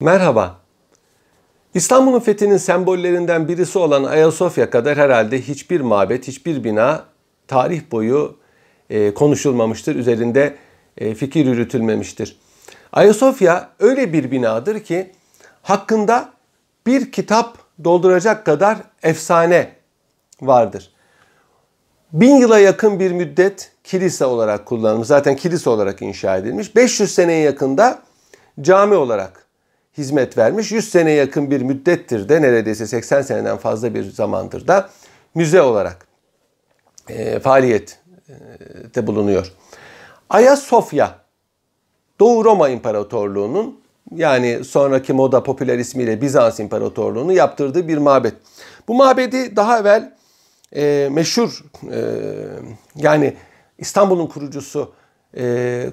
Merhaba. İstanbul'un fethinin sembollerinden birisi olan Ayasofya kadar herhalde hiçbir mabet, hiçbir bina tarih boyu e, konuşulmamıştır. Üzerinde e, fikir yürütülmemiştir. Ayasofya öyle bir binadır ki hakkında bir kitap dolduracak kadar efsane vardır. Bin yıla yakın bir müddet kilise olarak kullanılmış. Zaten kilise olarak inşa edilmiş. 500 seneye yakında cami olarak hizmet vermiş. 100 sene yakın bir müddettir de neredeyse 80 seneden fazla bir zamandır da müze olarak e, faaliyette bulunuyor. Ayasofya Doğu Roma İmparatorluğu'nun yani sonraki moda popüler ismiyle Bizans İmparatorluğu'nu yaptırdığı bir mabet. Bu mabedi daha evvel e, meşhur e, yani İstanbul'un kurucusu e, e,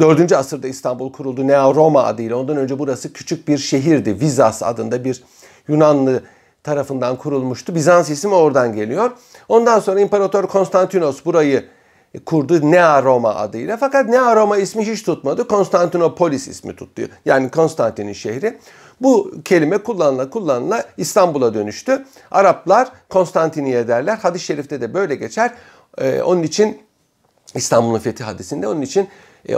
4. asırda İstanbul kuruldu. Nea Roma adıyla. Ondan önce burası küçük bir şehirdi. Vizas adında bir Yunanlı tarafından kurulmuştu. Bizans ismi oradan geliyor. Ondan sonra İmparator Konstantinos burayı kurdu Nea Roma adıyla. Fakat Nea Roma ismi hiç tutmadı. Konstantinopolis ismi tuttu. Yani Konstantin'in şehri. Bu kelime kullanıla kullanıla İstanbul'a dönüştü. Araplar Konstantiniye derler. Hadis-i şerifte de böyle geçer. Ee, onun için İstanbul'un fethi hadisinde onun için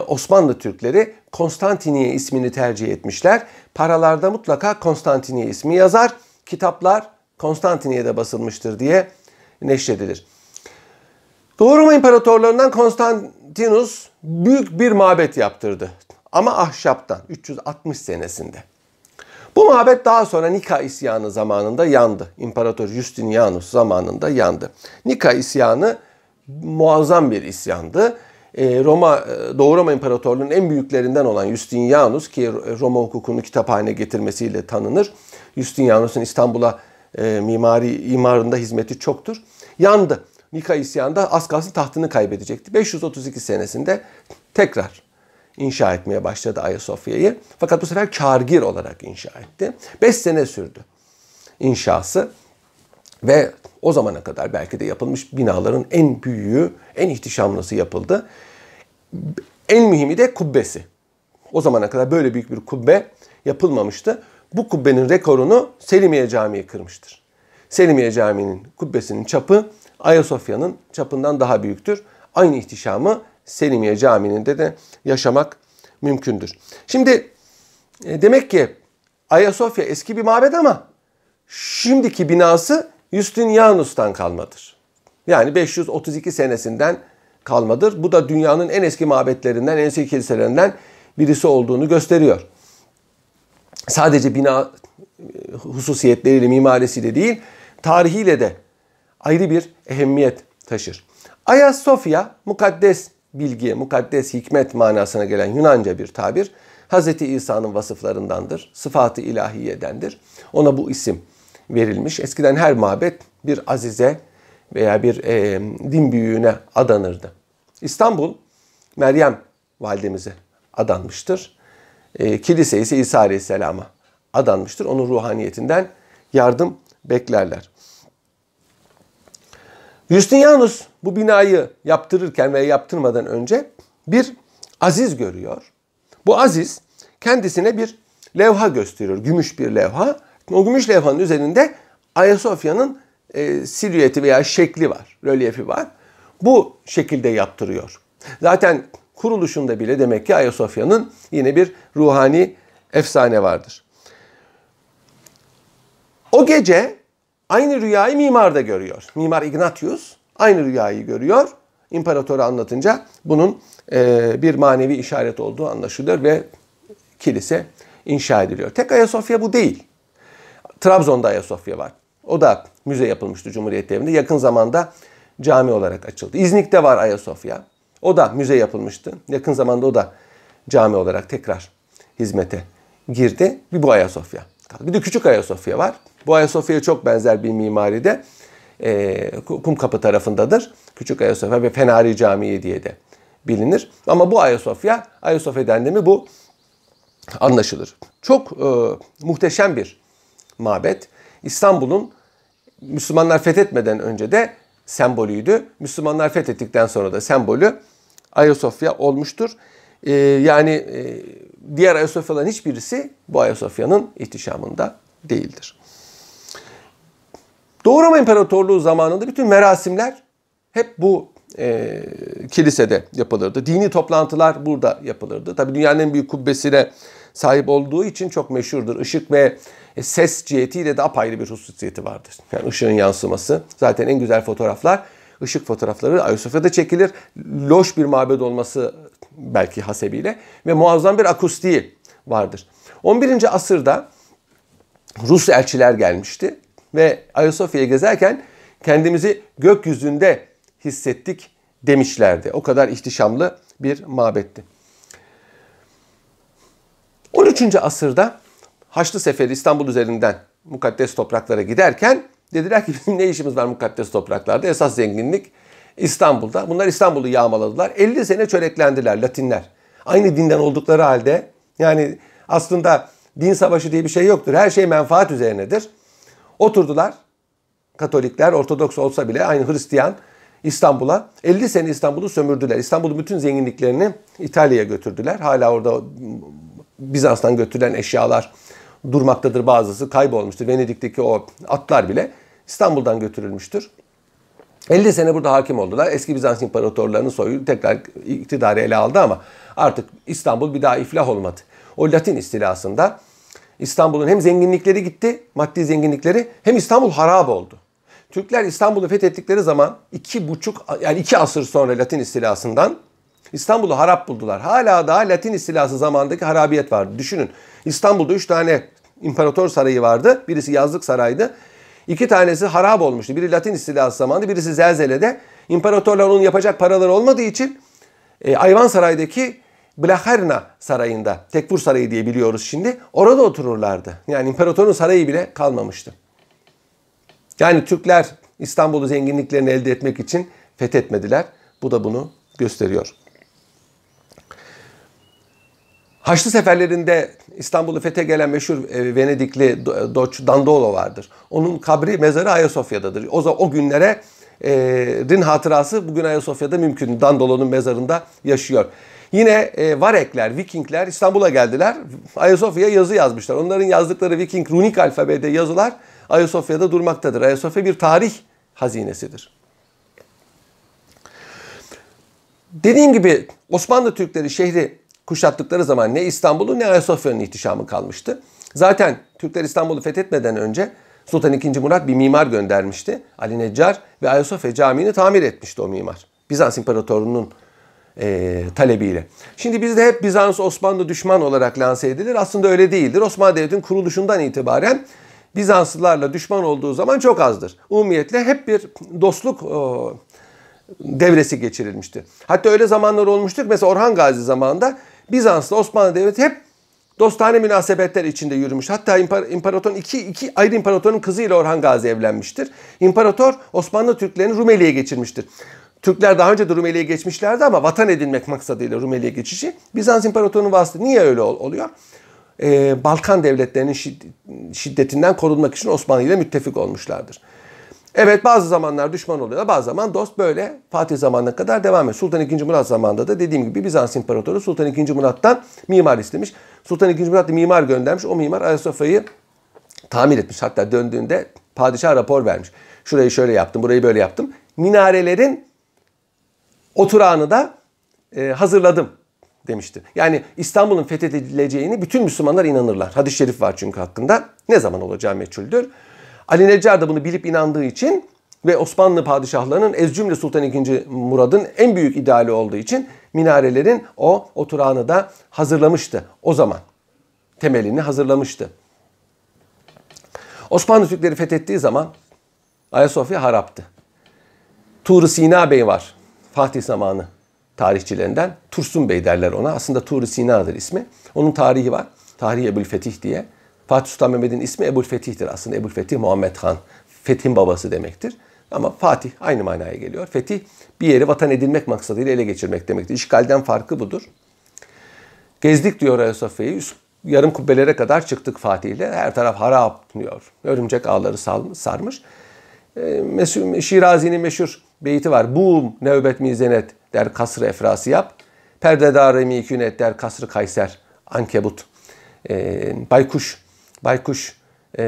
Osmanlı Türkleri Konstantiniye ismini tercih etmişler. Paralarda mutlaka Konstantiniye ismi yazar. Kitaplar Konstantiniye'de basılmıştır diye neşredilir. Doğu Roma İmparatorlarından Konstantinus büyük bir mabet yaptırdı. Ama ahşaptan 360 senesinde. Bu mabet daha sonra Nika isyanı zamanında yandı. İmparator Justinianus zamanında yandı. Nika isyanı muazzam bir isyandı. Ee, Roma e, Doğu Roma İmparatorluğu'nun en büyüklerinden olan Justinianus ki Roma hukukunu kitap haline getirmesiyle tanınır. Justinianus'un İstanbul'a e, mimari imarında hizmeti çoktur. Yandı. Nika isyanında az kalsın tahtını kaybedecekti. 532 senesinde tekrar inşa etmeye başladı Ayasofya'yı. Fakat bu sefer kargir olarak inşa etti. 5 sene sürdü inşası. Ve o zamana kadar belki de yapılmış binaların en büyüğü, en ihtişamlısı yapıldı. En mühimi de kubbesi. O zamana kadar böyle büyük bir kubbe yapılmamıştı. Bu kubbenin rekorunu Selimiye Camii kırmıştır. Selimiye Camii'nin kubbesinin çapı Ayasofya'nın çapından daha büyüktür. Aynı ihtişamı Selimiye Camii'nin de de yaşamak mümkündür. Şimdi e, demek ki Ayasofya eski bir mabed ama şimdiki binası Justinianus'tan kalmadır. Yani 532 senesinden kalmadır. Bu da dünyanın en eski mabetlerinden, en eski kiliselerinden birisi olduğunu gösteriyor. Sadece bina e, hususiyetleriyle, mimarisiyle değil, tarihiyle de ayrı bir ehemmiyet taşır. Ayasofya mukaddes bilgi, mukaddes hikmet manasına gelen Yunanca bir tabir. Hz. İsa'nın vasıflarındandır, sıfatı ilahiyedendir. Ona bu isim verilmiş. Eskiden her mabet bir azize veya bir e, din büyüğüne adanırdı. İstanbul Meryem validemize adanmıştır. E, kilise ise İsa Aleyhisselam'a adanmıştır. Onun ruhaniyetinden yardım beklerler. Justinianus bu binayı yaptırırken veya yaptırmadan önce bir aziz görüyor. Bu aziz kendisine bir levha gösteriyor. Gümüş bir levha. O gümüş levhanın üzerinde Ayasofya'nın e, silüeti veya şekli var, rölyefi var. Bu şekilde yaptırıyor. Zaten kuruluşunda bile demek ki Ayasofya'nın yine bir ruhani efsane vardır. O gece aynı rüyayı mimar da görüyor. Mimar Ignatius aynı rüyayı görüyor. İmparatora anlatınca bunun e, bir manevi işaret olduğu anlaşılıyor ve kilise inşa ediliyor. Tek Ayasofya bu değil. Trabzon'da Ayasofya var. O da müze yapılmıştı Cumhuriyet devrinde. Yakın zamanda cami olarak açıldı. İznik'te var Ayasofya. O da müze yapılmıştı. Yakın zamanda o da cami olarak tekrar hizmete girdi. Bir bu Ayasofya. Bir de küçük Ayasofya var. Bu Ayasofya'ya çok benzer bir mimaride e, Kumkapı tarafındadır. Küçük Ayasofya ve Fenari Camii diye de bilinir. Ama bu Ayasofya, Ayasofya denli bu anlaşılır. Çok e, muhteşem bir mabet. İstanbul'un Müslümanlar fethetmeden önce de sembolüydü. Müslümanlar fethettikten sonra da sembolü Ayasofya olmuştur. e, yani e, diğer Ayasofya'ların hiçbirisi bu Ayasofya'nın ihtişamında değildir. Doğu Roma İmparatorluğu zamanında bütün merasimler hep bu e, kilisede yapılırdı. Dini toplantılar burada yapılırdı. Tabii dünyanın en büyük kubbesine sahip olduğu için çok meşhurdur. Işık ve ses cihetiyle de apayrı bir hususiyeti vardır. Yani ışığın yansıması. Zaten en güzel fotoğraflar ışık fotoğrafları Ayasofya'da çekilir. Loş bir mabed olması belki hasebiyle ve muazzam bir akustiği vardır. 11. asırda Rus elçiler gelmişti ve Ayasofya'yı gezerken kendimizi gökyüzünde hissettik demişlerdi. O kadar ihtişamlı bir mabetti. 13. asırda Haçlı Seferi İstanbul üzerinden mukaddes topraklara giderken dediler ki bizim ne işimiz var mukaddes topraklarda? Esas zenginlik İstanbul'da. Bunlar İstanbul'u yağmaladılar. 50 sene çöreklendiler Latinler. Aynı dinden oldukları halde yani aslında din savaşı diye bir şey yoktur. Her şey menfaat üzerinedir. Oturdular. Katolikler, Ortodoks olsa bile aynı Hristiyan İstanbul'a 50 sene İstanbul'u sömürdüler. İstanbul'un bütün zenginliklerini İtalya'ya götürdüler. Hala orada Bizans'tan götürülen eşyalar durmaktadır bazısı kaybolmuştur. Venedik'teki o atlar bile İstanbul'dan götürülmüştür. 50 sene burada hakim oldular. Eski Bizans imparatorlarının soyu tekrar iktidarı ele aldı ama artık İstanbul bir daha iflah olmadı. O Latin istilasında İstanbul'un hem zenginlikleri gitti, maddi zenginlikleri hem İstanbul harap oldu. Türkler İstanbul'u fethettikleri zaman iki buçuk yani iki asır sonra Latin istilasından İstanbul'u harap buldular. Hala daha Latin istilası zamandaki harabiyet vardı. Düşünün İstanbul'da üç tane imparator sarayı vardı. Birisi yazlık saraydı. İki tanesi harap olmuştu. Biri Latin istilası zamanında, birisi Zelzele'de. İmparatorlar onun yapacak paraları olmadığı için e, Ayvansaray'daki Blacherna sarayında, Tekfur Sarayı diye biliyoruz şimdi. Orada otururlardı. Yani imparatorun sarayı bile kalmamıştı. Yani Türkler İstanbul'u zenginliklerini elde etmek için fethetmediler. Bu da bunu gösteriyor. Haçlı seferlerinde İstanbul'u fethe gelen meşhur e, Venedikli Doç Dandolo vardır. Onun kabri mezarı Ayasofya'dadır. O, o günlere e, din hatırası bugün Ayasofya'da mümkün. Dandolo'nun mezarında yaşıyor. Yine e, Varekler, Vikingler İstanbul'a geldiler. Ayasofya'ya yazı yazmışlar. Onların yazdıkları Viking runik alfabede yazılar Ayasofya'da durmaktadır. Ayasofya bir tarih hazinesidir. Dediğim gibi Osmanlı Türkleri şehri kuşattıkları zaman ne İstanbul'un ne Ayasofya'nın ihtişamı kalmıştı. Zaten Türkler İstanbul'u fethetmeden önce Sultan II. Murat bir mimar göndermişti. Ali Neccar ve Ayasofya Camii'ni tamir etmişti o mimar. Bizans İmparatorluğu'nun e, talebiyle. Şimdi bizde hep Bizans Osmanlı düşman olarak lanse edilir. Aslında öyle değildir. Osmanlı Devleti'nin kuruluşundan itibaren Bizanslılarla düşman olduğu zaman çok azdır. Umumiyetle hep bir dostluk o, devresi geçirilmişti. Hatta öyle zamanlar olmuştur. Mesela Orhan Gazi zamanında Bizans'la Osmanlı Devleti hep dostane münasebetler içinde yürümüş. Hatta imparatorun iki, iki ayrı imparatorun kızıyla Orhan Gazi evlenmiştir. İmparator Osmanlı Türklerini Rumeli'ye geçirmiştir. Türkler daha önce de Rumeli'ye geçmişlerdi ama vatan edinmek maksadıyla Rumeli'ye geçişi Bizans İmparatorluğu'nun vasıtası. Niye öyle oluyor? Ee, Balkan devletlerinin şiddetinden korunmak için Osmanlı ile müttefik olmuşlardır. Evet bazı zamanlar düşman oluyorlar, bazı zaman dost böyle Fatih zamanına kadar devam ediyor. Sultan II. Murat zamanında da dediğim gibi Bizans İmparatoru Sultan II. Murat'tan mimar istemiş. Sultan II. Murat da mimar göndermiş. O mimar Ayasofya'yı tamir etmiş. Hatta döndüğünde padişah rapor vermiş. Şurayı şöyle yaptım, burayı böyle yaptım. Minarelerin oturağını da e, hazırladım demişti. Yani İstanbul'un fethedileceğini bütün Müslümanlar inanırlar. Hadis-i şerif var çünkü hakkında. Ne zaman olacağı meçhuldür. Ali Neccar da bunu bilip inandığı için ve Osmanlı padişahlarının Ezcümle Sultan II. Murad'ın en büyük ideali olduğu için minarelerin o oturağını da hazırlamıştı o zaman. Temelini hazırlamıştı. Osmanlı Türkleri fethettiği zaman Ayasofya haraptı. Tur Sina Bey var. Fatih zamanı tarihçilerinden. Tursun Bey derler ona. Aslında Tur Sina'dır ismi. Onun tarihi var. Tarihi Ebul Fetih diye. Fatih Sultan Mehmet'in ismi Ebul Fetih'tir aslında. Ebul Fetih Muhammed Han. Fethin babası demektir. Ama Fatih aynı manaya geliyor. Fetih bir yeri vatan edinmek maksadıyla ele geçirmek demektir. İşgalden farkı budur. Gezdik diyor Ayasofya'yı. Yarım kubbelere kadar çıktık Fatih ile. Her taraf harap diyor. Örümcek ağları sarmış. E, Şirazi'nin meşhur beyti var. Bu nöbet mizenet der kasrı efrası yap. Perdedar-ı Mikünetler, Kasrı Kayser, Ankebut, e, Baykuş, Baykuş e,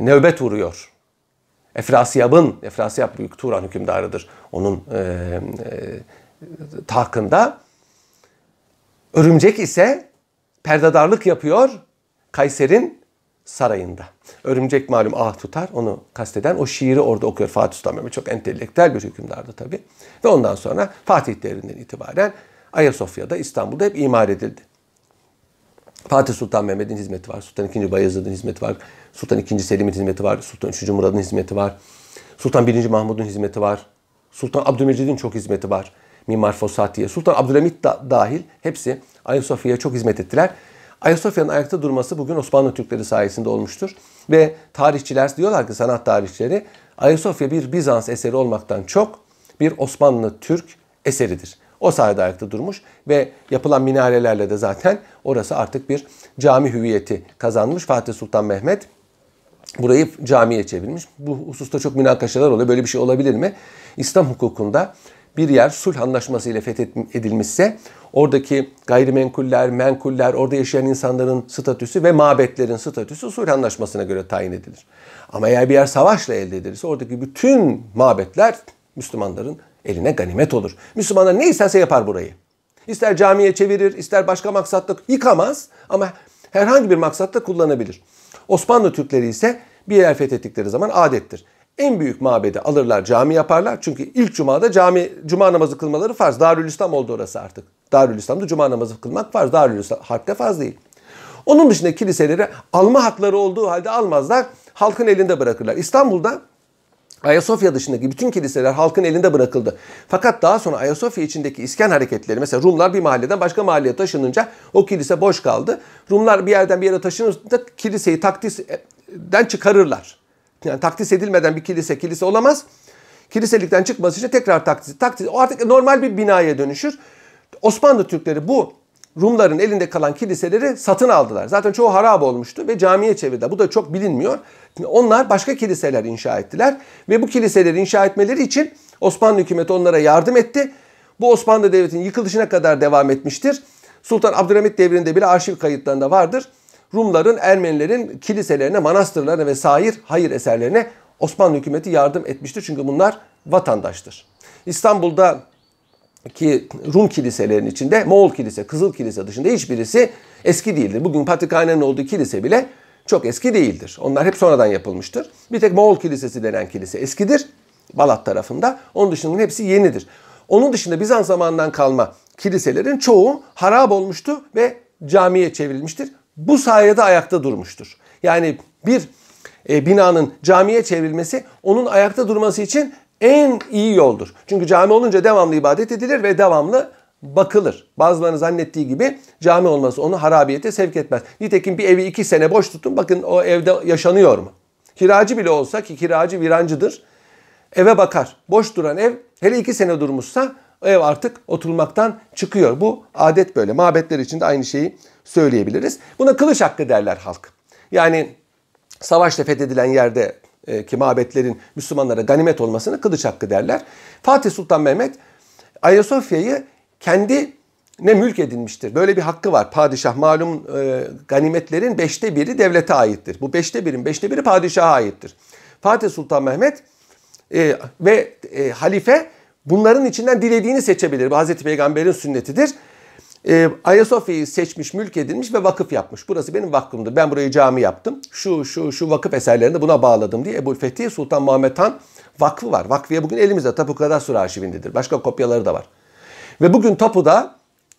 nöbet vuruyor. Efrasiyab'ın, Efrasiyab Büyük Turan hükümdarıdır. Onun e, e, tahtında. Örümcek ise perdedarlık yapıyor Kayser'in sarayında. Örümcek malum ah tutar onu kasteden o şiiri orada okuyor Fatih Sultan Mehmet. Çok entelektüel bir hükümdardı tabi. Ve ondan sonra Fatih devrinden itibaren Ayasofya'da İstanbul'da hep imar edildi. Fatih Sultan Mehmet'in hizmeti var. Sultan II. Bayezid'in hizmeti var. Sultan II. Selim'in hizmeti var. Sultan III. Murad'ın hizmeti var. Sultan I. Mahmud'un hizmeti var. Sultan Abdülmecid'in çok hizmeti var. Mimar Fosati'ye. Sultan Abdülhamit da dahil hepsi Ayasofya'ya çok hizmet ettiler. Ayasofya'nın ayakta durması bugün Osmanlı Türkleri sayesinde olmuştur. Ve tarihçiler diyorlar ki sanat tarihçileri Ayasofya bir Bizans eseri olmaktan çok bir Osmanlı Türk eseridir. O sayede ayakta durmuş ve yapılan minarelerle de zaten orası artık bir cami hüviyeti kazanmış. Fatih Sultan Mehmet burayı camiye çevirmiş. Bu hususta çok münakaşalar oluyor. Böyle bir şey olabilir mi? İslam hukukunda bir yer sulh anlaşması ile fethedilmişse oradaki gayrimenkuller, menkuller, orada yaşayan insanların statüsü ve mabetlerin statüsü sulh anlaşmasına göre tayin edilir. Ama eğer bir yer savaşla elde edilirse oradaki bütün mabetler Müslümanların eline ganimet olur. Müslümanlar ne isterse yapar burayı. İster camiye çevirir, ister başka maksatla yıkamaz ama herhangi bir maksatla kullanabilir. Osmanlı Türkleri ise bir yer fethettikleri zaman adettir. En büyük mabedi alırlar, cami yaparlar. Çünkü ilk cumada cami cuma namazı kılmaları farz. Darülislam oldu orası artık. Darülislam'da cuma namazı kılmak farz. Darülislam harpte farz değil. Onun dışında kiliseleri alma hakları olduğu halde almazlar. Halkın elinde bırakırlar. İstanbul'da Ayasofya dışındaki bütün kiliseler halkın elinde bırakıldı. Fakat daha sonra Ayasofya içindeki iskan hareketleri mesela Rumlar bir mahalleden başka mahalleye taşınınca o kilise boş kaldı. Rumlar bir yerden bir yere taşınınca kiliseyi takdisten çıkarırlar. Yani takdis edilmeden bir kilise kilise olamaz. Kiliselikten çıkması için tekrar takdis. takdis o artık normal bir binaya dönüşür. Osmanlı Türkleri bu Rumların elinde kalan kiliseleri satın aldılar. Zaten çoğu harap olmuştu ve camiye çevirdi. Bu da çok bilinmiyor. Onlar başka kiliseler inşa ettiler ve bu kiliseleri inşa etmeleri için Osmanlı hükümeti onlara yardım etti. Bu Osmanlı Devleti'nin yıkılışına kadar devam etmiştir. Sultan Abdülhamit devrinde bile arşiv kayıtlarında vardır. Rumların, Ermenilerin kiliselerine, manastırlarına ve sair hayır eserlerine Osmanlı hükümeti yardım etmiştir. Çünkü bunlar vatandaştır. İstanbul'da ki Rum kiliselerin içinde Moğol kilise, Kızıl kilise dışında hiçbirisi eski değildir. Bugün Patrikhane'nin olduğu kilise bile çok eski değildir. Onlar hep sonradan yapılmıştır. Bir tek Moğol kilisesi denen kilise eskidir. Balat tarafında. Onun dışında hepsi yenidir. Onun dışında Bizans zamanından kalma kiliselerin çoğu harap olmuştu ve camiye çevrilmiştir. Bu sayede ayakta durmuştur. Yani bir e, binanın camiye çevrilmesi onun ayakta durması için en iyi yoldur. Çünkü cami olunca devamlı ibadet edilir ve devamlı bakılır. Bazılarının zannettiği gibi cami olması onu harabiyete sevk etmez. Nitekim bir evi iki sene boş tutun bakın o evde yaşanıyor mu? Kiracı bile olsa ki kiracı virancıdır. Eve bakar. Boş duran ev hele iki sene durmuşsa ev artık oturmaktan çıkıyor. Bu adet böyle. Mabetler için de aynı şeyi söyleyebiliriz. Buna kılıç hakkı derler halk. Yani savaşla fethedilen yerde e, ki mabetlerin Müslümanlara ganimet olmasını kılıç hakkı derler. Fatih Sultan Mehmet Ayasofya'yı kendi ne mülk edinmiştir. Böyle bir hakkı var. Padişah malum e, ganimetlerin beşte biri devlete aittir. Bu beşte birin beşte biri padişaha aittir. Fatih Sultan Mehmet e, ve e, halife bunların içinden dilediğini seçebilir. Bu Hazreti Peygamber'in sünnetidir. E, Ayasofya'yı seçmiş, mülk edilmiş ve vakıf yapmış. Burası benim vakfımdır. Ben burayı cami yaptım. Şu şu şu vakıf eserlerini buna bağladım diye Ebu Fethi Sultan Muhammed Han vakfı var. Vakfiye bugün elimizde Tapu Kadastro arşivindedir. Başka kopyaları da var. Ve bugün Tapu'da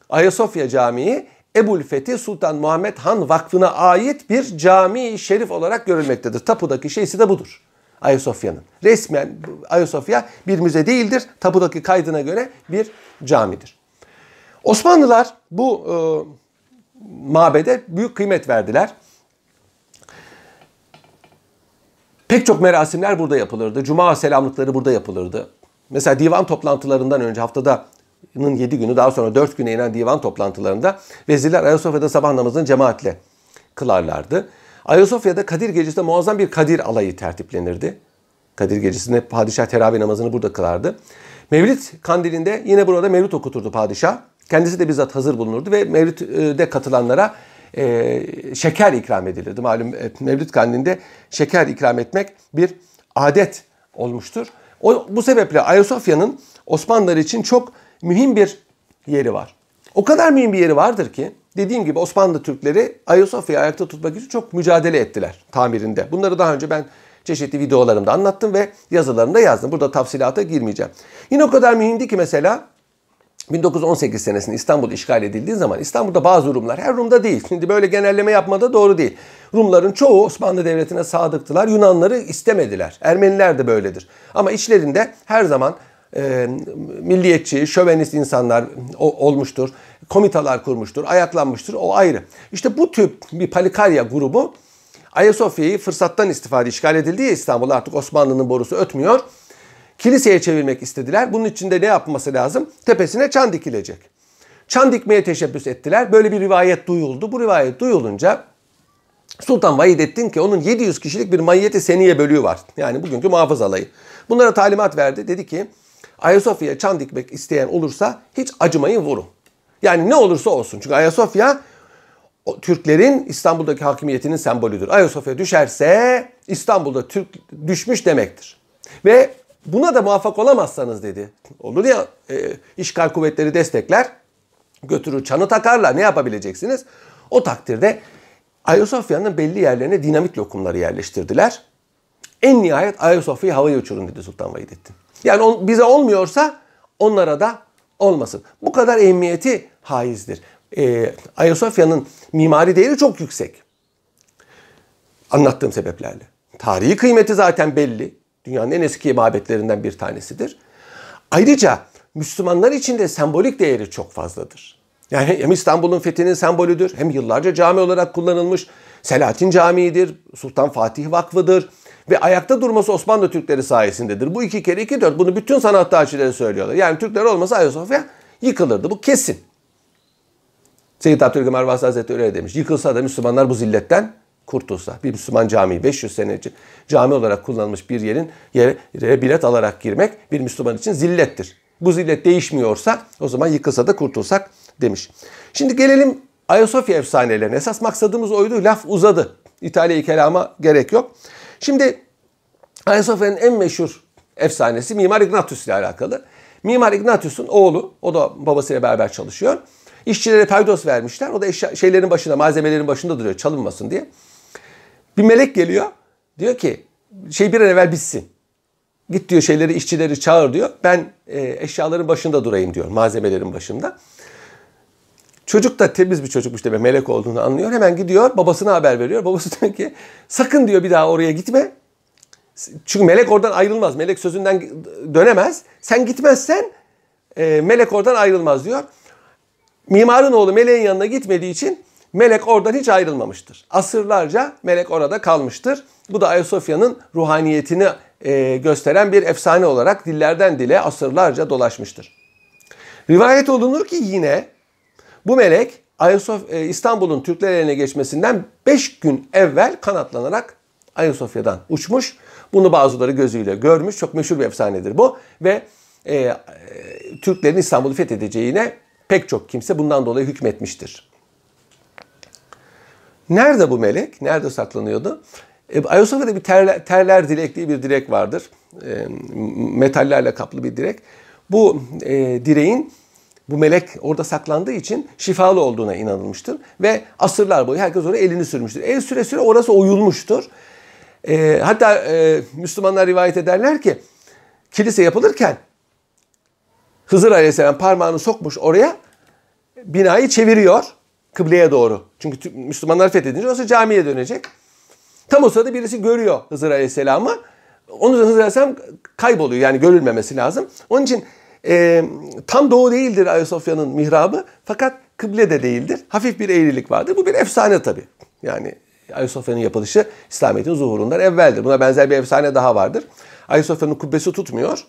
Ayasofya Camii Ebul Fethi Sultan Muhammed Han Vakfı'na ait bir cami şerif olarak görülmektedir. Tapu'daki şeysi de budur. Ayasofya'nın. Resmen Ayasofya bir müze değildir. Tapu'daki kaydına göre bir camidir. Osmanlılar bu e, mabede büyük kıymet verdiler. Pek çok merasimler burada yapılırdı. Cuma selamlıkları burada yapılırdı. Mesela divan toplantılarından önce haftada 7 günü daha sonra 4 güne inen divan toplantılarında vezirler Ayasofya'da sabah namazını cemaatle kılarlardı. Ayasofya'da Kadir Gecesi'nde muazzam bir Kadir alayı tertiplenirdi. Kadir Gecesi'nde padişah teravih namazını burada kılardı. Mevlid kandilinde yine burada mevlid okuturdu padişah. Kendisi de bizzat hazır bulunurdu ve Mevlüt'de katılanlara e, şeker ikram edilirdi. Malum e, Mevlüt kandilinde şeker ikram etmek bir adet olmuştur. O, bu sebeple Ayasofya'nın Osmanlılar için çok mühim bir yeri var. O kadar mühim bir yeri vardır ki dediğim gibi Osmanlı Türkleri Ayasofya'yı ayakta tutmak için çok mücadele ettiler tamirinde. Bunları daha önce ben çeşitli videolarımda anlattım ve yazılarımda yazdım. Burada tafsilata girmeyeceğim. Yine o kadar mühimdi ki mesela 1918 senesinde İstanbul işgal edildiği zaman İstanbul'da bazı Rumlar, her Rum'da değil. Şimdi böyle genelleme yapmada doğru değil. Rumların çoğu Osmanlı Devleti'ne sadıktılar. Yunanları istemediler. Ermeniler de böyledir. Ama içlerinde her zaman e, milliyetçi, şövenist insanlar o, olmuştur. Komitalar kurmuştur, ayaklanmıştır. O ayrı. İşte bu tip bir Palikarya grubu Ayasofya'yı fırsattan istifade işgal edildi ya İstanbul artık Osmanlı'nın borusu ötmüyor. Kiliseye çevirmek istediler. Bunun için de ne yapması lazım? Tepesine çan dikilecek. Çan dikmeye teşebbüs ettiler. Böyle bir rivayet duyuldu. Bu rivayet duyulunca Sultan Vahidettin ki onun 700 kişilik bir Mayyeti Seniye bölüğü var. Yani bugünkü muhafız alayı. Bunlara talimat verdi. Dedi ki Ayasofya'ya çan dikmek isteyen olursa hiç acımayın vurun. Yani ne olursa olsun. Çünkü Ayasofya Türklerin İstanbul'daki hakimiyetinin sembolüdür. Ayasofya düşerse İstanbul'da Türk düşmüş demektir. Ve buna da muvaffak olamazsanız dedi. Olur ya e, işgal kuvvetleri destekler. Götürür çanı takarlar. Ne yapabileceksiniz? O takdirde Ayasofya'nın belli yerlerine dinamit lokumları yerleştirdiler. En nihayet Ayasofya'yı havaya uçurun dedi Sultan Vahidettin. Yani on, bize olmuyorsa onlara da olmasın. Bu kadar emniyeti haizdir. Ee, Ayasofya'nın mimari değeri çok yüksek. Anlattığım sebeplerle. Tarihi kıymeti zaten belli. Dünyanın en eski mabetlerinden bir tanesidir. Ayrıca Müslümanlar için de sembolik değeri çok fazladır. Yani hem İstanbul'un fethinin sembolüdür hem yıllarca cami olarak kullanılmış Selahattin Camii'dir, Sultan Fatih Vakfı'dır ve ayakta durması Osmanlı Türkleri sayesindedir. Bu iki kere iki dört bunu bütün sanat tarihçileri söylüyorlar. Yani Türkler olmasa Ayasofya yıkılırdı. Bu kesin. Seyyid Abdülhamid Arvasi Hazretleri öyle demiş. Yıkılsa da Müslümanlar bu zilletten kurtulsa. Bir Müslüman cami 500 sene cami olarak kullanılmış bir yerin yere bilet alarak girmek bir Müslüman için zillettir. Bu zillet değişmiyorsa o zaman yıkılsa da kurtulsak demiş. Şimdi gelelim Ayasofya efsanelerine. Esas maksadımız oydu. Laf uzadı. İtalya'yı kelama gerek yok. Şimdi Ayasofya'nın en meşhur efsanesi Mimar Ignatius ile alakalı. Mimar Ignatius'un oğlu, o da babasıyla beraber çalışıyor. İşçilere paydos vermişler. O da eşya, şeylerin başında, malzemelerin başında duruyor çalınmasın diye. Bir melek geliyor. Diyor ki şey bir an evvel bitsin. Git diyor şeyleri işçileri çağır diyor. Ben e, eşyaların başında durayım diyor. Malzemelerin başında. Çocuk da temiz bir çocukmuş demek melek olduğunu anlıyor. Hemen gidiyor babasına haber veriyor. Babası diyor ki sakın diyor bir daha oraya gitme. Çünkü melek oradan ayrılmaz. Melek sözünden dönemez. Sen gitmezsen e, melek oradan ayrılmaz diyor. Mimarın oğlu meleğin yanına gitmediği için melek oradan hiç ayrılmamıştır. Asırlarca melek orada kalmıştır. Bu da Ayasofya'nın ruhaniyetini e, gösteren bir efsane olarak dillerden dile asırlarca dolaşmıştır. Rivayet olunur ki yine bu melek Ayasofya, e, İstanbul'un Türkler eline geçmesinden 5 gün evvel kanatlanarak Ayasofya'dan uçmuş. Bunu bazıları gözüyle görmüş. Çok meşhur bir efsanedir bu. Ve e, e, Türklerin İstanbul'u fethedeceğine pek çok kimse bundan dolayı hükmetmiştir. Nerede bu melek? Nerede saklanıyordu? E, Ayasofya'da bir terler, terler dilek diye bir direk vardır. E, metallerle kaplı bir direk. Bu e, direğin bu melek orada saklandığı için şifalı olduğuna inanılmıştır. Ve asırlar boyu herkes oraya elini sürmüştür. El süre süre orası oyulmuştur. E, hatta e, Müslümanlar rivayet ederler ki kilise yapılırken Hızır Aleyhisselam parmağını sokmuş oraya binayı çeviriyor kıbleye doğru. Çünkü Müslümanlar fethedince orası camiye dönecek. Tam o sırada birisi görüyor Hızır Aleyhisselam'ı. Onu da Hızır Aleyhisselam kayboluyor yani görülmemesi lazım. Onun için e, tam doğu değildir Ayasofya'nın mihrabı fakat kıble de değildir. Hafif bir eğrilik vardır. Bu bir efsane tabii. Yani Ayasofya'nın yapılışı İslamiyet'in zuhurundan evveldir. Buna benzer bir efsane daha vardır. Ayasofya'nın kubbesi tutmuyor.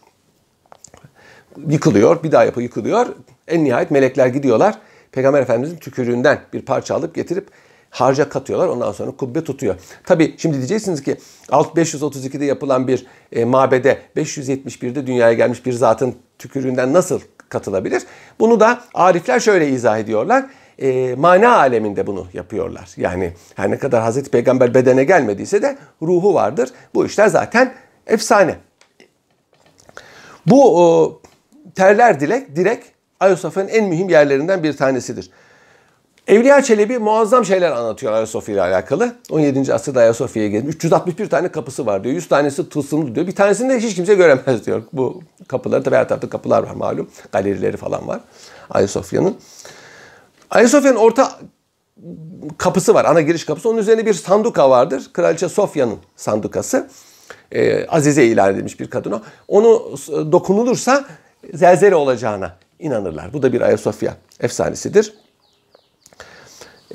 Yıkılıyor, bir daha yapı yıkılıyor. En nihayet melekler gidiyorlar. Peygamber Efendimiz'in tükürüğünden bir parça alıp getirip harca katıyorlar. Ondan sonra kubbe tutuyor. Tabi şimdi diyeceksiniz ki 532'de yapılan bir e, mabede 571'de dünyaya gelmiş bir zatın tükürüğünden nasıl katılabilir. Bunu da Arifler şöyle izah ediyorlar. E, mana aleminde bunu yapıyorlar. Yani her ne kadar Hazreti Peygamber bedene gelmediyse de ruhu vardır. Bu işler zaten efsane. Bu o, terler dilek direkt Ayasofya'nın en mühim yerlerinden bir tanesidir. Evliya Çelebi muazzam şeyler anlatıyor Ayasofya ile alakalı. 17. asırda Ayasofya'ya geldi. 361 tane kapısı var diyor. 100 tanesi tılsımlı diyor. Bir tanesini de hiç kimse göremez diyor. Bu kapıları tabii her tarafta kapılar var malum. Galerileri falan var Ayasofya'nın. Ayasofya'nın orta kapısı var. Ana giriş kapısı. Onun üzerine bir sanduka vardır. Kraliçe Sofya'nın sandukası. Ee, Azize ilan edilmiş bir kadın o. Onu dokunulursa zelzele olacağına inanırlar. Bu da bir Ayasofya efsanesidir.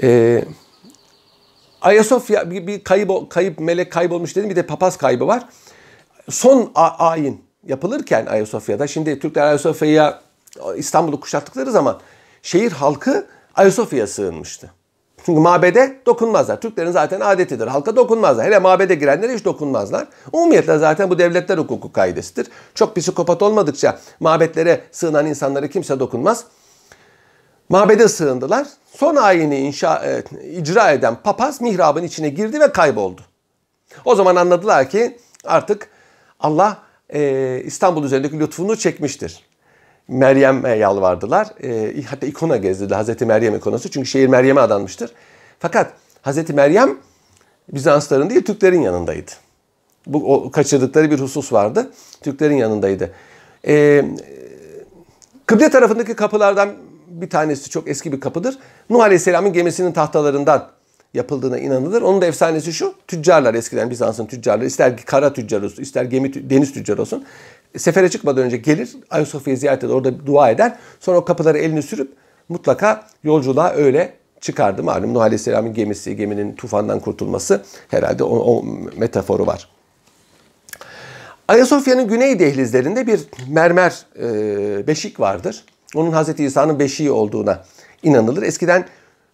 Ee, Ayasofya bir, bir kayıp, kayıp melek kaybolmuş dedim bir de papaz kaybı var. Son ayin yapılırken Ayasofya'da şimdi Türkler Ayasofya'ya İstanbul'u kuşattıkları zaman şehir halkı Ayasofya'ya sığınmıştı. Çünkü mabede dokunmazlar. Türklerin zaten adetidir. Halka dokunmazlar. Hele mabede girenlere hiç dokunmazlar. Umumiyetle zaten bu devletler hukuku kaidesidir. Çok psikopat olmadıkça mabetlere sığınan insanlara kimse dokunmaz. Mabede sığındılar. Son ayini inşa, e, icra eden papaz mihrabın içine girdi ve kayboldu. O zaman anladılar ki artık Allah e, İstanbul üzerindeki lütfunu çekmiştir. Meryem'e yalvardılar. E, hatta ikona gezdirdi Hazreti Meryem ikonosu. Çünkü şehir Meryem'e adanmıştır. Fakat Hazreti Meryem Bizansların değil Türklerin yanındaydı. Bu o, kaçırdıkları bir husus vardı. Türklerin yanındaydı. E, kıble tarafındaki kapılardan bir tanesi çok eski bir kapıdır. Nuh Aleyhisselam'ın gemisinin tahtalarından yapıldığına inanılır. Onun da efsanesi şu. Tüccarlar eskiden Bizans'ın tüccarları ister kara tüccar olsun ister gemi deniz tüccar olsun. Sefere çıkmadan önce gelir Ayasofya'yı ziyaret eder orada dua eder. Sonra o kapıları elini sürüp mutlaka yolculuğa öyle çıkardı. Malum Nuh Aleyhisselam'ın gemisi, geminin tufandan kurtulması herhalde o, o metaforu var. Ayasofya'nın güney dehlizlerinde bir mermer e, beşik vardır. Onun Hazreti İsa'nın beşiği olduğuna inanılır. Eskiden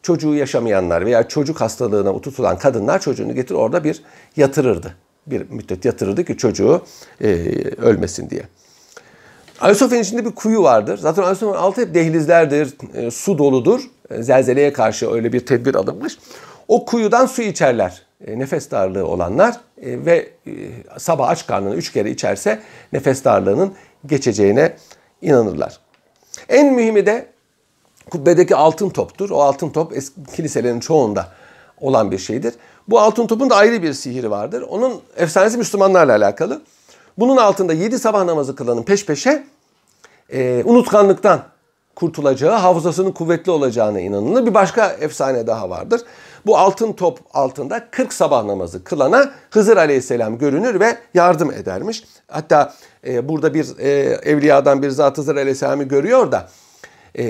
çocuğu yaşamayanlar veya çocuk hastalığına tutulan kadınlar çocuğunu getir orada bir yatırırdı. Bir müddet yatırırdı ki çocuğu e, ölmesin diye. Ayasofya'nın içinde bir kuyu vardır. Zaten Ayasofya'nın altı hep dehlizlerdir, e, su doludur. E, zelzeleye karşı öyle bir tedbir alınmış. O kuyudan su içerler. E, nefes darlığı olanlar e, ve e, sabah aç karnını üç kere içerse nefes darlığının geçeceğine inanırlar. En mühimi de kubbedeki altın toptur. O altın top eski kiliselerin çoğunda olan bir şeydir. Bu altın topun da ayrı bir sihiri vardır. Onun efsanesi Müslümanlarla alakalı. Bunun altında yedi sabah namazı kılanın peş peşe e, unutkanlıktan kurtulacağı, hafızasının kuvvetli olacağına inanılır. Bir başka efsane daha vardır. Bu altın top altında 40 sabah namazı kılana Hızır Aleyhisselam görünür ve yardım edermiş. Hatta e, burada bir e, evliyadan bir zat Hızır Aleyhisselam'ı görüyor da e,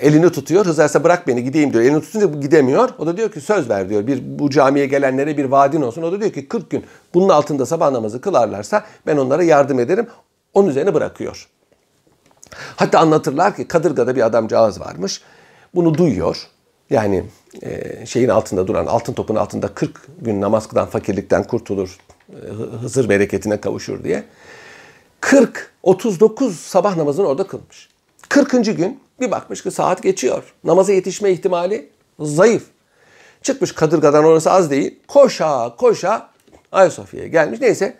elini tutuyor. Hızır bırak beni gideyim diyor. Elini tutunca gidemiyor. O da diyor ki söz ver diyor. Bir bu camiye gelenlere bir vaadin olsun. O da diyor ki 40 gün bunun altında sabah namazı kılarlarsa ben onlara yardım ederim. Onun üzerine bırakıyor. Hatta anlatırlar ki Kadırga'da bir adamcağız varmış. Bunu duyuyor. Yani e, şeyin altında duran, altın topun altında 40 gün namaz kılan fakirlikten kurtulur, e, Hızır bereketine kavuşur diye. 40, 39 sabah namazını orada kılmış. 40. gün bir bakmış ki saat geçiyor. Namaza yetişme ihtimali zayıf. Çıkmış Kadırga'dan orası az değil. Koşa koşa Ayasofya'ya gelmiş. Neyse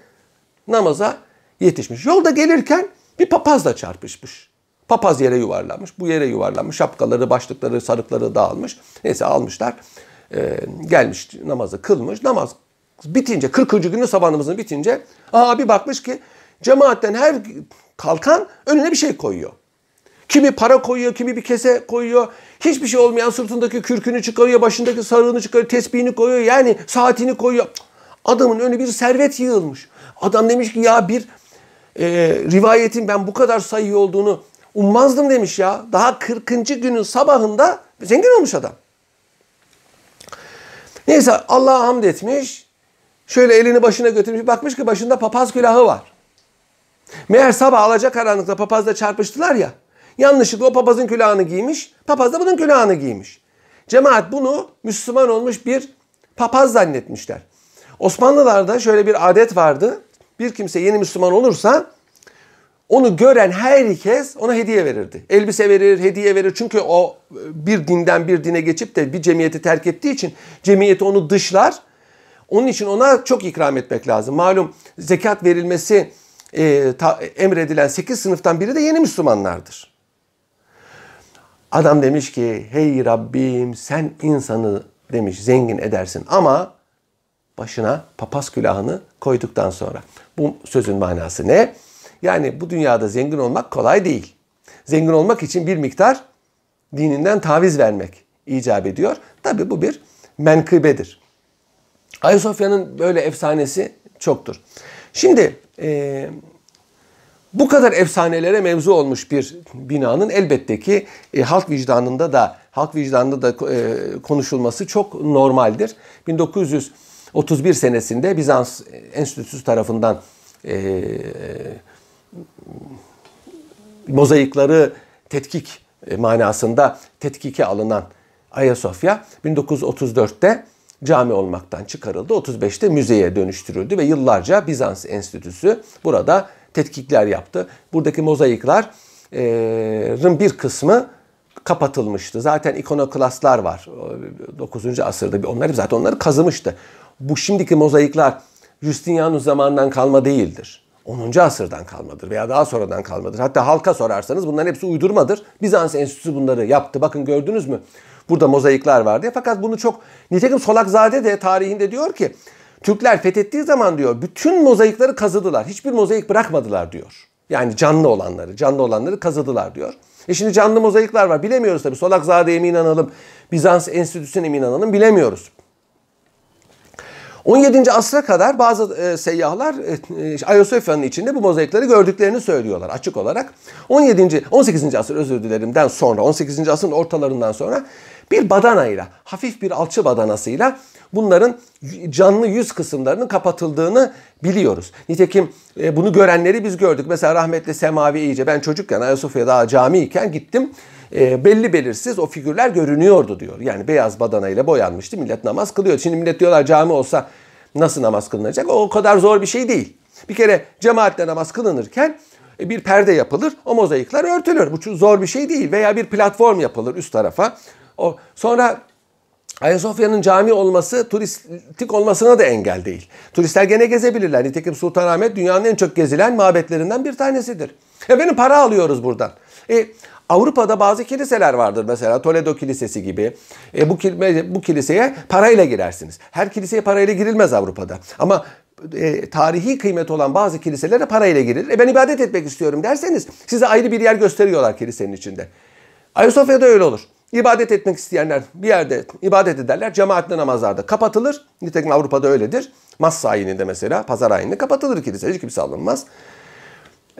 namaza yetişmiş. Yolda gelirken bir papazla çarpışmış. Papaz yere yuvarlanmış. Bu yere yuvarlanmış. Şapkaları, başlıkları, sarıkları dağılmış. Neyse almışlar. Ee, gelmiş namazı kılmış. Namaz bitince 40. günü sabah namazını bitince aa bir bakmış ki cemaatten her kalkan önüne bir şey koyuyor. Kimi para koyuyor, kimi bir kese koyuyor. Hiçbir şey olmayan sırtındaki kürkünü çıkarıyor, başındaki sarığını çıkarıyor, tesbihini koyuyor. Yani saatini koyuyor. Adamın önü bir servet yığılmış. Adam demiş ki ya bir e, rivayetin ben bu kadar sayı olduğunu ummazdım demiş ya. Daha 40. günün sabahında zengin olmuş adam. Neyse Allah'a hamd etmiş. Şöyle elini başına götürmüş. Bakmış ki başında papaz külahı var. Meğer sabah alacak karanlıkta papazla çarpıştılar ya. Yanlışlıkla o papazın külahını giymiş. Papaz da bunun külahını giymiş. Cemaat bunu Müslüman olmuş bir papaz zannetmişler. Osmanlılarda şöyle bir adet vardı. Bir kimse yeni Müslüman olursa onu gören herkes ona hediye verirdi. Elbise verir, hediye verir. Çünkü o bir dinden bir dine geçip de bir cemiyeti terk ettiği için cemiyeti onu dışlar. Onun için ona çok ikram etmek lazım. Malum zekat verilmesi e, ta, emredilen 8 sınıftan biri de yeni Müslümanlardır. Adam demiş ki hey Rabbim sen insanı demiş zengin edersin ama başına papaz külahını koyduktan sonra. Bu sözün manası ne? Yani bu dünyada zengin olmak kolay değil. Zengin olmak için bir miktar dininden taviz vermek icap ediyor. Tabi bu bir menkıbedir. Ayasofya'nın böyle efsanesi çoktur. Şimdi e, bu kadar efsanelere mevzu olmuş bir binanın elbette ki e, halk vicdanında da halk vicdanında da e, konuşulması çok normaldir. 1931 senesinde Bizans Enstitüsü tarafından e, mozaikları tetkik e, manasında tetkike alınan Ayasofya 1934'te cami olmaktan çıkarıldı. 35'te müzeye dönüştürüldü ve yıllarca Bizans Enstitüsü burada tetkikler yaptı. Buradaki mozaiklerin bir kısmı kapatılmıştı. Zaten ikonoklastlar var. 9. asırda onlar zaten onları kazımıştı. Bu şimdiki mozaikler Justinianus zamanından kalma değildir. 10. asırdan kalmadır veya daha sonradan kalmadır. Hatta halka sorarsanız bunların hepsi uydurmadır. Bizans Enstitüsü bunları yaptı. Bakın gördünüz mü? Burada mozaikler var diye. Fakat bunu çok nitekim Solakzade de tarihinde diyor ki Türkler fethettiği zaman diyor bütün mozaikleri kazıdılar. Hiçbir mozaik bırakmadılar diyor. Yani canlı olanları, canlı olanları kazıdılar diyor. E şimdi canlı mozaikler var. Bilemiyoruz tabii. Solakzade'ye mi inanalım, Bizans Enstitüsü'ne mi inanalım bilemiyoruz. 17. asra kadar bazı e, seyyahlar e, e, Ayasofya'nın içinde bu mozaikleri gördüklerini söylüyorlar açık olarak. 17. 18. asır özür dilerimden sonra 18. asrın ortalarından sonra bir badanayla hafif bir alçı badanasıyla bunların canlı yüz kısımlarının kapatıldığını biliyoruz. Nitekim e, bunu görenleri biz gördük. Mesela rahmetli Semavi iyice ben çocukken Ayasofya daha camiyken gittim e, belli belirsiz o figürler görünüyordu diyor. Yani beyaz badana ile boyanmıştı. Millet namaz kılıyor. Şimdi millet diyorlar cami olsa nasıl namaz kılınacak? O, o kadar zor bir şey değil. Bir kere cemaatle namaz kılınırken e, bir perde yapılır. O mozaikler örtülür. Bu zor bir şey değil. Veya bir platform yapılır üst tarafa. O sonra Ayasofya'nın cami olması turistik olmasına da engel değil. Turistler gene gezebilirler. Nitekim Sultanahmet dünyanın en çok gezilen mabetlerinden bir tanesidir. Efendim para alıyoruz buradan. E, Avrupa'da bazı kiliseler vardır mesela Toledo Kilisesi gibi. E, bu, bu kiliseye parayla girersiniz. Her kiliseye parayla girilmez Avrupa'da. Ama e, tarihi kıymet olan bazı kiliselere parayla girilir. E ben ibadet etmek istiyorum derseniz size ayrı bir yer gösteriyorlar kilisenin içinde. Ayasofya'da öyle olur. İbadet etmek isteyenler bir yerde ibadet ederler. Cemaatli namazlarda kapatılır. Nitekim Avrupa'da öyledir. Massa ayininde mesela pazar ayininde kapatılır kilise. Hiç kimse alınmaz.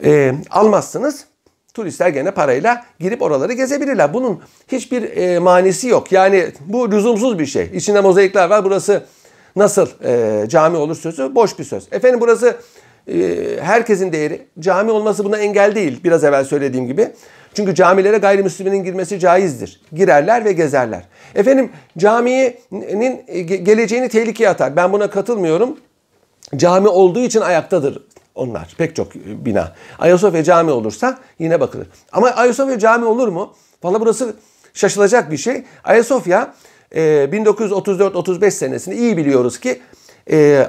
E, almazsınız turistler gene parayla girip oraları gezebilirler. Bunun hiçbir e, manisi yok. Yani bu lüzumsuz bir şey. İçinde mozaikler var. Burası nasıl e, cami olur sözü boş bir söz. Efendim burası e, herkesin değeri. Cami olması buna engel değil. Biraz evvel söylediğim gibi. Çünkü camilere gayrimüsliminin girmesi caizdir. Girerler ve gezerler. Efendim caminin e, geleceğini tehlikeye atar. Ben buna katılmıyorum. Cami olduğu için ayaktadır onlar. Pek çok bina. Ayasofya cami olursa yine bakılır. Ama Ayasofya cami olur mu? Valla burası şaşılacak bir şey. Ayasofya 1934-35 e, senesinde iyi biliyoruz ki e,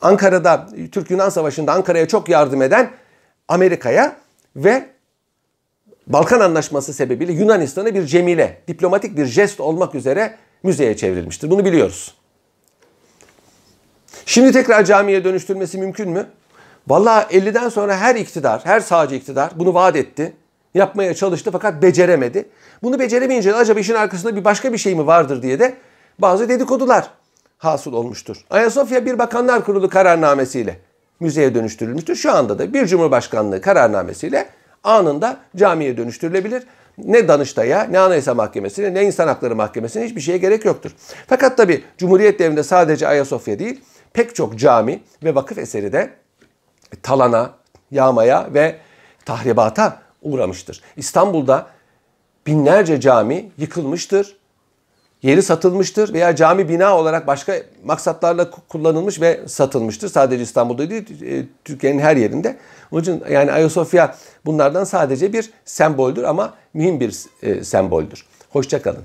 Ankara'da Türk-Yunan Savaşı'nda Ankara'ya çok yardım eden Amerika'ya ve Balkan Anlaşması sebebiyle Yunanistan'a bir cemile, diplomatik bir jest olmak üzere müzeye çevrilmiştir. Bunu biliyoruz. Şimdi tekrar camiye dönüştürmesi mümkün mü? Vallahi 50'den sonra her iktidar, her sağcı iktidar bunu vaat etti. Yapmaya çalıştı fakat beceremedi. Bunu beceremeyince acaba işin arkasında bir başka bir şey mi vardır diye de bazı dedikodular hasıl olmuştur. Ayasofya bir bakanlar kurulu kararnamesiyle müzeye dönüştürülmüştür. Şu anda da bir cumhurbaşkanlığı kararnamesiyle anında camiye dönüştürülebilir. Ne Danıştay'a, ne Anayasa Mahkemesi'ne, ne İnsan Hakları Mahkemesi'ne hiçbir şeye gerek yoktur. Fakat tabi Cumhuriyet devrinde sadece Ayasofya değil, pek çok cami ve vakıf eseri de talana, yağmaya ve tahribata uğramıştır. İstanbul'da binlerce cami yıkılmıştır. Yeri satılmıştır veya cami bina olarak başka maksatlarla kullanılmış ve satılmıştır. Sadece İstanbul'da değil, e, Türkiye'nin her yerinde. Onun için yani Ayasofya bunlardan sadece bir semboldür ama mühim bir e, semboldür. Hoşçakalın.